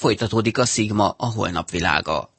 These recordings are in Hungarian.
Folytatódik a Sigma, a holnap világa.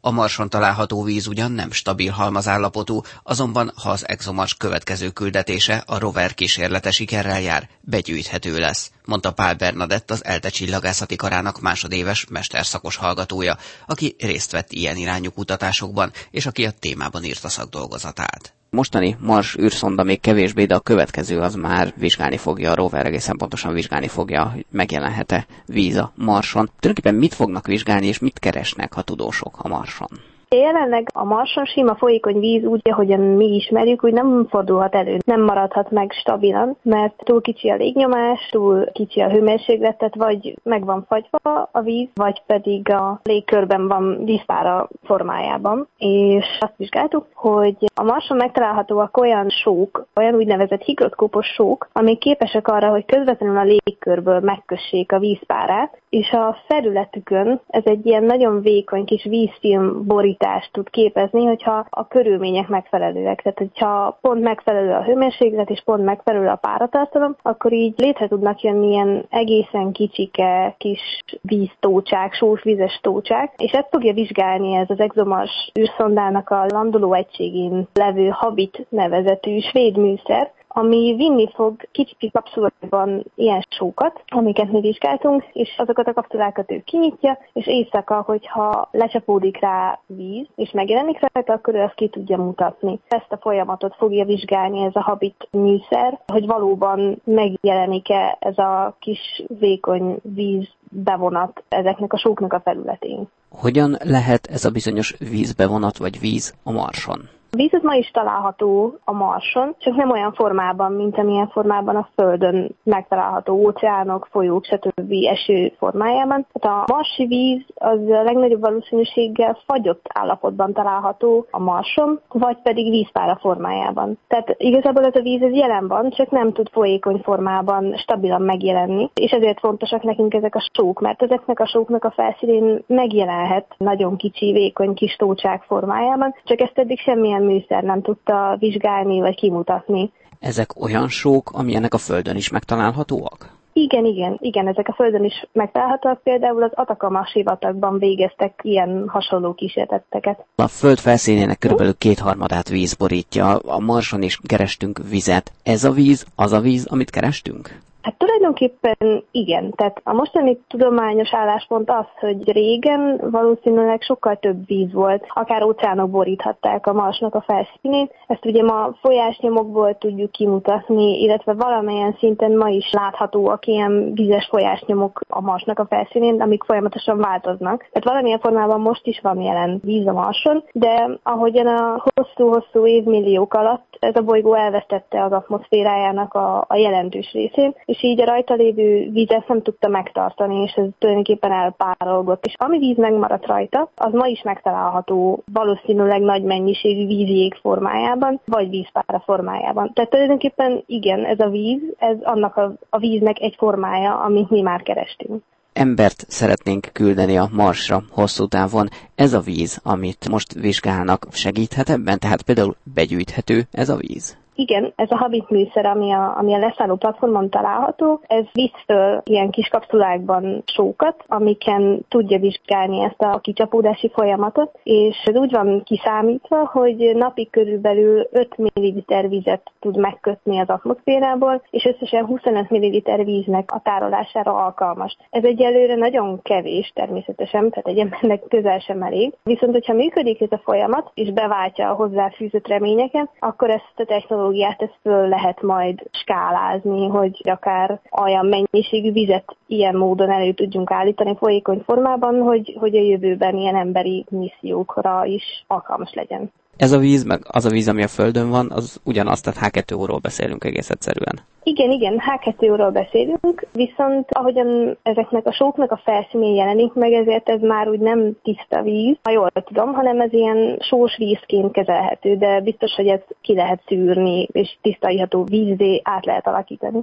A Marson található víz ugyan nem stabil halmazállapotú, azonban ha az ExoMars következő küldetése a rover kísérlete sikerrel jár, begyűjthető lesz, mondta Pál Bernadett az ELTE csillagászati karának másodéves mesterszakos hallgatója, aki részt vett ilyen irányú kutatásokban, és aki a témában írta szakdolgozatát mostani Mars űrszonda még kevésbé, de a következő az már vizsgálni fogja, a rover egészen pontosan vizsgálni fogja, hogy megjelenhet-e víz a Marson. Tulajdonképpen mit fognak vizsgálni, és mit keresnek a tudósok a Marson? Jelenleg a marson sima folyékony víz úgy, ahogyan mi ismerjük, úgy nem fordulhat elő, nem maradhat meg stabilan, mert túl kicsi a légnyomás, túl kicsi a hőmérsékletet, vagy meg van fagyva a víz, vagy pedig a légkörben van vízpára formájában. És azt vizsgáltuk, hogy a marson megtalálhatóak olyan sók, olyan úgynevezett higroszkópos sók, amik képesek arra, hogy közvetlenül a légkörből megkössék a vízpárát, és a felületükön ez egy ilyen nagyon vékony kis vízfilm borít stabilitást tud képezni, hogyha a körülmények megfelelőek. Tehát, hogyha pont megfelelő a hőmérséklet és pont megfelelő a páratartalom, akkor így létre tudnak jönni ilyen egészen kicsike kis víztócsák, sós vízes tócsák, és ezt fogja vizsgálni ez az exomars űrszondának a landoló egységén levő Habit nevezetű svéd műszer, ami vinni fog kicsi kapszulában ilyen sókat, amiket mi vizsgáltunk, és azokat a kapszulákat ő kinyitja, és éjszaka, hogyha lecsapódik rá víz, és megjelenik rajta, akkor ő azt ki tudja mutatni. Ezt a folyamatot fogja vizsgálni ez a habit műszer, hogy valóban megjelenik-e ez a kis vékony víz bevonat ezeknek a sóknak a felületén. Hogyan lehet ez a bizonyos vízbevonat vagy víz a Marson? Víz az ma is található a Marson, csak nem olyan formában, mint amilyen formában a Földön megtalálható óceánok, folyók, stb. eső formájában. Tehát a marsi víz az legnagyobb valószínűséggel fagyott állapotban található a Marson, vagy pedig vízpára formájában. Tehát igazából ez a víz ez jelen van, csak nem tud folyékony formában stabilan megjelenni, és ezért fontosak nekünk ezek a sók, mert ezeknek a sóknak a felszínén megjelenhet nagyon kicsi, vékony kis tócsák formájában, csak ezt eddig semmilyen műszer nem tudta vizsgálni vagy kimutatni. Ezek olyan sók, amilyenek a Földön is megtalálhatóak? Igen, igen, igen, ezek a Földön is megtalálhatóak, például az Atakama sivatagban végeztek ilyen hasonló kísérleteket. A Föld felszínének körülbelül kétharmadát víz borítja, a Marson is kerestünk vizet. Ez a víz az a víz, amit kerestünk? Hát tulajdonképpen igen. Tehát a mostani tudományos álláspont az, hogy régen valószínűleg sokkal több víz volt, akár óceánok boríthatták a Marsnak a felszínét. Ezt ugye ma folyásnyomokból tudjuk kimutatni, illetve valamilyen szinten ma is láthatóak ilyen vízes folyásnyomok a Marsnak a felszínén, amik folyamatosan változnak. Tehát valamilyen formában most is van jelen víz a Marson, de ahogyan a hosszú-hosszú évmilliók alatt ez a bolygó elvesztette az atmoszférájának a, a jelentős részét, és így a rajta lévő vizet nem tudta megtartani, és ez tulajdonképpen elpárolgott. És ami víz megmaradt rajta, az ma is megtalálható valószínűleg nagy mennyiségű vízjég formájában, vagy vízpára formájában. Tehát tulajdonképpen igen, ez a víz, ez annak a, a víznek egy formája, amit mi már kerestünk embert szeretnénk küldeni a Marsra hosszú távon. Ez a víz, amit most vizsgálnak, segíthet ebben? Tehát például begyűjthető ez a víz? Igen, ez a Habit műszer, ami a, ami a leszálló platformon található, ez visz föl ilyen kis kapszulákban sókat, amiken tudja vizsgálni ezt a kicsapódási folyamatot, és ez úgy van kiszámítva, hogy napi körülbelül 5 ml vizet tud megkötni az atmoszférából, és összesen 25 ml víznek a tárolására alkalmas. Ez egyelőre nagyon kevés természetesen, tehát egy embernek közel sem elég. Viszont, hogyha működik ez a folyamat, és beváltja a hozzáfűzött reményeket, akkor ezt a technológia technológiát ezt föl lehet majd skálázni, hogy akár olyan mennyiségű vizet ilyen módon elő tudjunk állítani folyékony formában, hogy, hogy a jövőben ilyen emberi missziókra is alkalmas legyen. Ez a víz, meg az a víz, ami a Földön van, az ugyanaz, tehát H2O-ról beszélünk egész egyszerűen. Igen, igen, H2-ról beszélünk, viszont ahogyan ezeknek a sóknak a felszínén jelenik meg, ezért ez már úgy nem tiszta víz, ha jól tudom, hanem ez ilyen sós vízként kezelhető, de biztos, hogy ezt ki lehet szűrni, és tiszta iható vízé át lehet alakítani.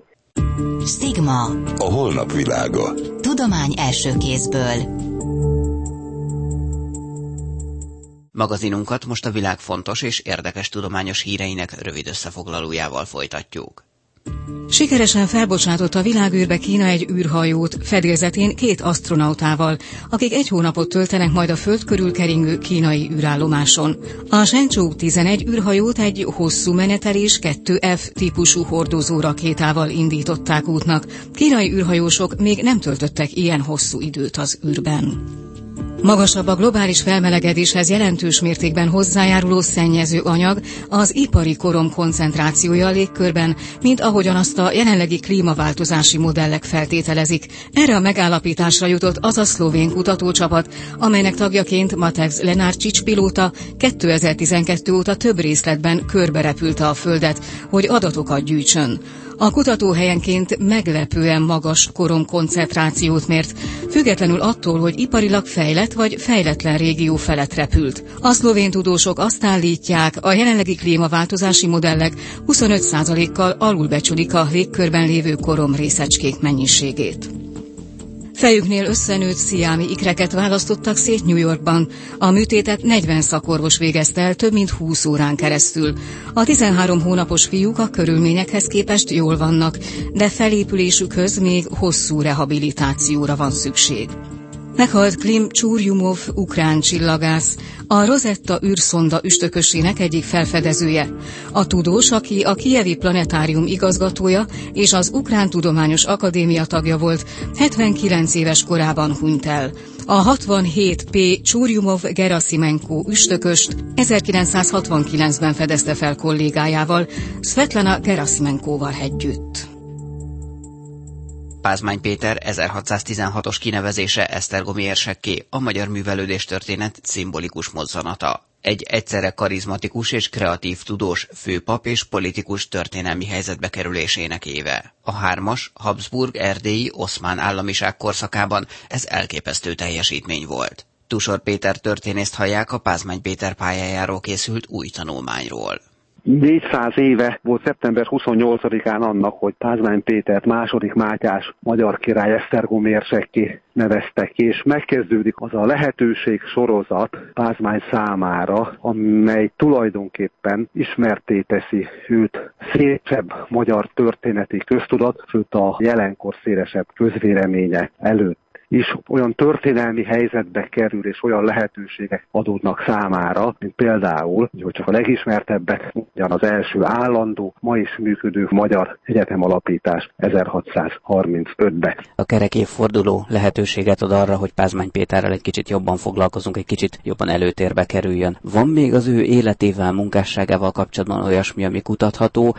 Stigma. A holnap világa. Tudomány első kézből. Magazinunkat most a világ fontos és érdekes tudományos híreinek rövid összefoglalójával folytatjuk. Sikeresen felbocsátott a világűrbe Kína egy űrhajót, fedélzetén két astronautával, akik egy hónapot töltenek majd a föld körül keringő kínai űrállomáson. A Shenzhou 11 űrhajót egy hosszú menetelés 2F típusú hordozó rakétával indították útnak. Kínai űrhajósok még nem töltöttek ilyen hosszú időt az űrben. Magasabb a globális felmelegedéshez jelentős mértékben hozzájáruló szennyező anyag az ipari korom koncentrációja a légkörben, mint ahogyan azt a jelenlegi klímaváltozási modellek feltételezik. Erre a megállapításra jutott az a szlovén kutatócsapat, amelynek tagjaként Matex Lenárcsics pilóta 2012 óta több részletben körberepülte a Földet, hogy adatokat gyűjtsön. A kutató helyenként meglepően magas korom koncentrációt mért, függetlenül attól, hogy iparilag fejlett vagy fejletlen régió felett repült. A szlovén tudósok azt állítják, a jelenlegi klímaváltozási modellek 25%-kal alulbecsülik a légkörben lévő korom részecskék mennyiségét. Fejüknél összenőtt sziámi ikreket választottak szét New Yorkban. A műtétet 40 szakorvos végezte el több mint 20 órán keresztül. A 13 hónapos fiúk a körülményekhez képest jól vannak, de felépülésükhöz még hosszú rehabilitációra van szükség. Meghalt Klim Csurjumov, ukrán csillagász, a Rosetta űrszonda üstökösének egyik felfedezője. A tudós, aki a Kievi Planetárium igazgatója és az Ukrán Tudományos Akadémia tagja volt, 79 éves korában hunyt el. A 67P Csurjumov Gerasimenko üstököst 1969-ben fedezte fel kollégájával, Svetlana Gerasimenkoval együtt. Pázmány Péter 1616-os kinevezése Esztergomi érsekké a magyar művelődés történet szimbolikus mozzanata. Egy egyszerre karizmatikus és kreatív tudós, főpap és politikus történelmi helyzetbe kerülésének éve. A hármas, Habsburg, erdélyi, oszmán államiság korszakában ez elképesztő teljesítmény volt. Tusor Péter történészt hallják a Pázmány Péter pályájáról készült új tanulmányról. 400 éve volt szeptember 28-án annak, hogy Pázmány Pétert második Mátyás magyar király Esztergom érsekké neveztek ki, és megkezdődik az a lehetőség sorozat Pázmány számára, amely tulajdonképpen ismerté teszi őt szélesebb magyar történeti köztudat, sőt a jelenkor szélesebb közvéleménye előtt is olyan történelmi helyzetbe kerül, és olyan lehetőségek adódnak számára, mint például, hogy csak a legismertebbek, ugyan az első állandó, ma is működő magyar egyetem alapítás 1635-ben. A kerek évforduló lehetőséget ad arra, hogy Pázmány Péterrel egy kicsit jobban foglalkozunk, egy kicsit jobban előtérbe kerüljön. Van még az ő életével, munkásságával kapcsolatban olyasmi, ami kutatható,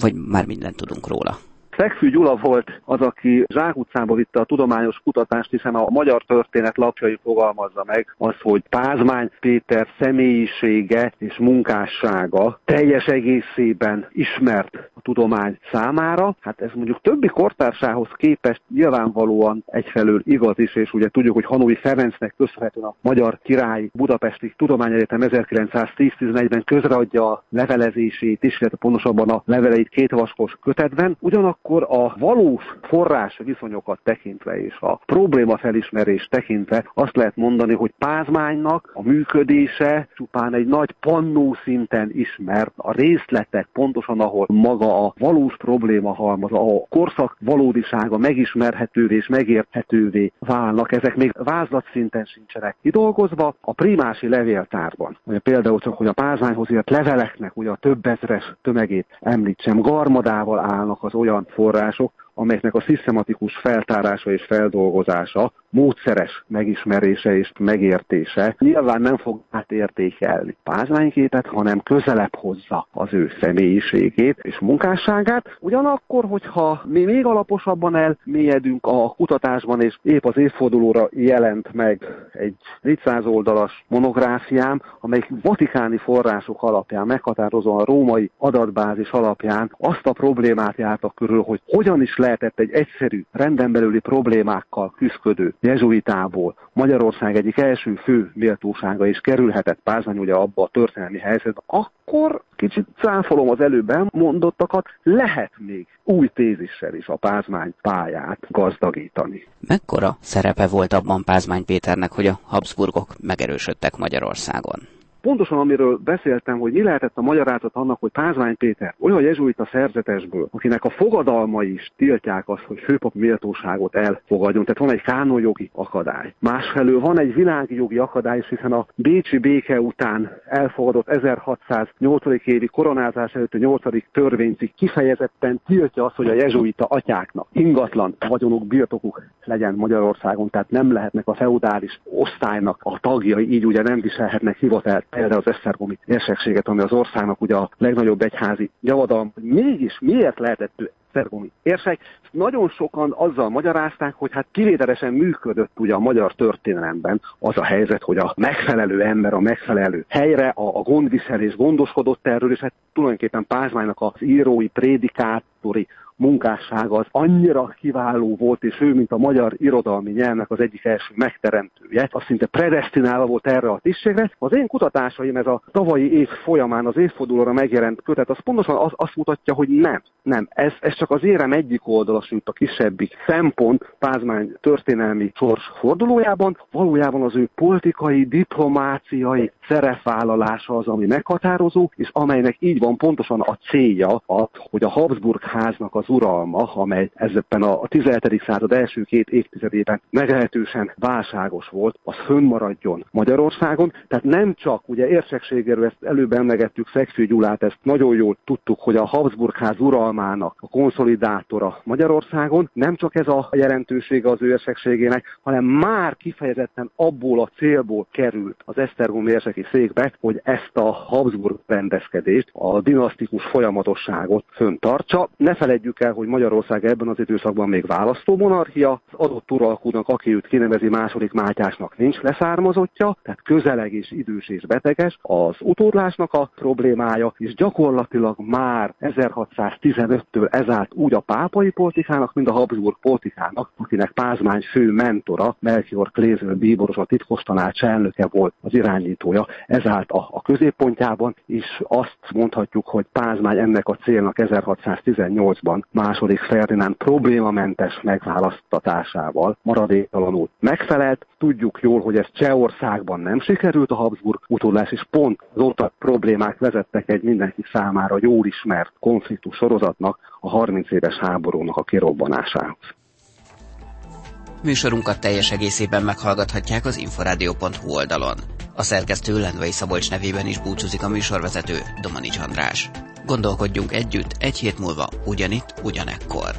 vagy már mindent tudunk róla? Szegfű Gyula volt az, aki zsákutcába vitte a tudományos kutatást, hiszen a magyar történet lapjai fogalmazza meg az, hogy Pázmány Péter személyisége és munkássága teljes egészében ismert a tudomány számára. Hát ez mondjuk többi kortársához képest nyilvánvalóan egyfelől igaz is, és ugye tudjuk, hogy Hanói Ferencnek köszönhetően a Magyar Király Budapesti Tudományegyetem 1910-11-ben közreadja a levelezését is, illetve pontosabban a leveleit két vaskos kötetben. Ugyanakkor akkor a valós forrás viszonyokat tekintve és a probléma felismerés tekintve azt lehet mondani, hogy Pázmánynak a működése csupán egy nagy pannó szinten ismert, a részletek pontosan, ahol maga a valós probléma halmaz, a korszak valódisága megismerhetővé és megérthetővé válnak, ezek még vázlat szinten sincsenek kidolgozva. A primási levéltárban, ugye például csak, hogy a Pázmányhoz írt leveleknek ugye a több ezres tömegét említsem, garmadával állnak az olyan források, amelyeknek a szisztematikus feltárása és feldolgozása, módszeres megismerése és megértése nyilván nem fog átértékelni pázmányképet, hanem közelebb hozza az ő személyiségét és munkásságát. Ugyanakkor, hogyha mi még alaposabban elmélyedünk a kutatásban, és épp az évfordulóra jelent meg egy 400 oldalas monográfiám, amelyik vatikáni források alapján, meghatározóan a római adatbázis alapján azt a problémát jártak körül, hogy hogyan is lehet lehetett egy egyszerű, renden belüli problémákkal küzdködő jezuitából Magyarország egyik első fő méltósága is kerülhetett Pázmány ugye abba a történelmi helyzetbe, akkor kicsit cáfolom az előbb elmondottakat, lehet még új tézissel is a Pázmány pályát gazdagítani. Mekkora szerepe volt abban Pázmány Péternek, hogy a Habsburgok megerősödtek Magyarországon? Pontosan amiről beszéltem, hogy mi lehetett a magyarázat annak, hogy Pázmány Péter olyan jezsuita szerzetesből, akinek a fogadalma is tiltják azt, hogy főpap méltóságot elfogadjon. Tehát van egy kánonjogi akadály. Másfelől van egy világi jogi akadály, hiszen a Bécsi béke után elfogadott 1608. évi koronázás előtt a 8. törvénycik kifejezetten tiltja azt, hogy a jezsuita atyáknak ingatlan vagyonuk, birtokuk legyen Magyarországon, tehát nem lehetnek a feudális osztálynak a tagjai, így ugye nem viselhetnek hivatalt például az Esztergomi érsekséget, ami az országnak ugye a legnagyobb egyházi javadalom. Mégis miért lehetett ő Esztergomi érsek? Nagyon sokan azzal magyarázták, hogy hát kivételesen működött ugye a magyar történelemben az a helyzet, hogy a megfelelő ember a megfelelő helyre, a, a gondviselés gondoskodott erről, és hát tulajdonképpen Pázmánynak az írói, prédikátori munkássága az annyira kiváló volt, és ő, mint a magyar irodalmi nyelvnek az egyik első megteremtője, az szinte predestinálva volt erre a tisztségre. Az én kutatásaim ez a tavalyi év folyamán az évfordulóra megjelent kötet, az pontosan az, azt mutatja, hogy nem, nem. Ez, ez csak az érem egyik oldala, mint a kisebbik szempont Pázmány történelmi sors fordulójában, valójában az ő politikai, diplomáciai szerepvállalása az, ami meghatározó, és amelynek így van pontosan a célja az, hogy a Habsburg háznak az uralma, amely ezben a 17. század első két évtizedében meglehetősen válságos volt, az fönnmaradjon Magyarországon. Tehát nem csak, ugye érsekségéről ezt előbb emlegettük Szegfű Gyulát, ezt nagyon jól tudtuk, hogy a Habsburg ház uralmának a konszolidátora Magyarországon, nem csak ez a jelentősége az ő érsekségének, hanem már kifejezetten abból a célból került az Esztergom érseki székbe, hogy ezt a Habsburg rendezkedést, a dinasztikus folyamatosságot föntartsa. Ne el, hogy Magyarország ebben az időszakban még választó monarchia, az adott uralkodónak, aki őt kinevezi második Mátyásnak nincs leszármazottja, tehát közeleg és idős és beteges, az utódlásnak a problémája, és gyakorlatilag már 1615-től ezált úgy a pápai politikának, mint a Habsburg politikának, akinek Pázmány fő mentora, Melchior Kléző bíboros, a titkos tanács elnöke volt az irányítója, ezált a, a középpontjában, és azt mondhatjuk, hogy Pázmány ennek a célnak 1618-ban második Ferdinánd problémamentes megválasztatásával maradéktalanul megfelelt. Tudjuk jól, hogy ez Csehországban nem sikerült a Habsburg utódlás, és pont az problémák vezettek egy mindenki számára jól ismert konfliktus sorozatnak, a 30 éves háborúnak a kirobbanásához. Műsorunkat teljes egészében meghallgathatják az inforádió.hu oldalon. A szerkesztő Lendvai Szabolcs nevében is búcsúzik a műsorvezető Domanics András. Gondolkodjunk együtt egy hét múlva ugyanitt, ugyanekkor.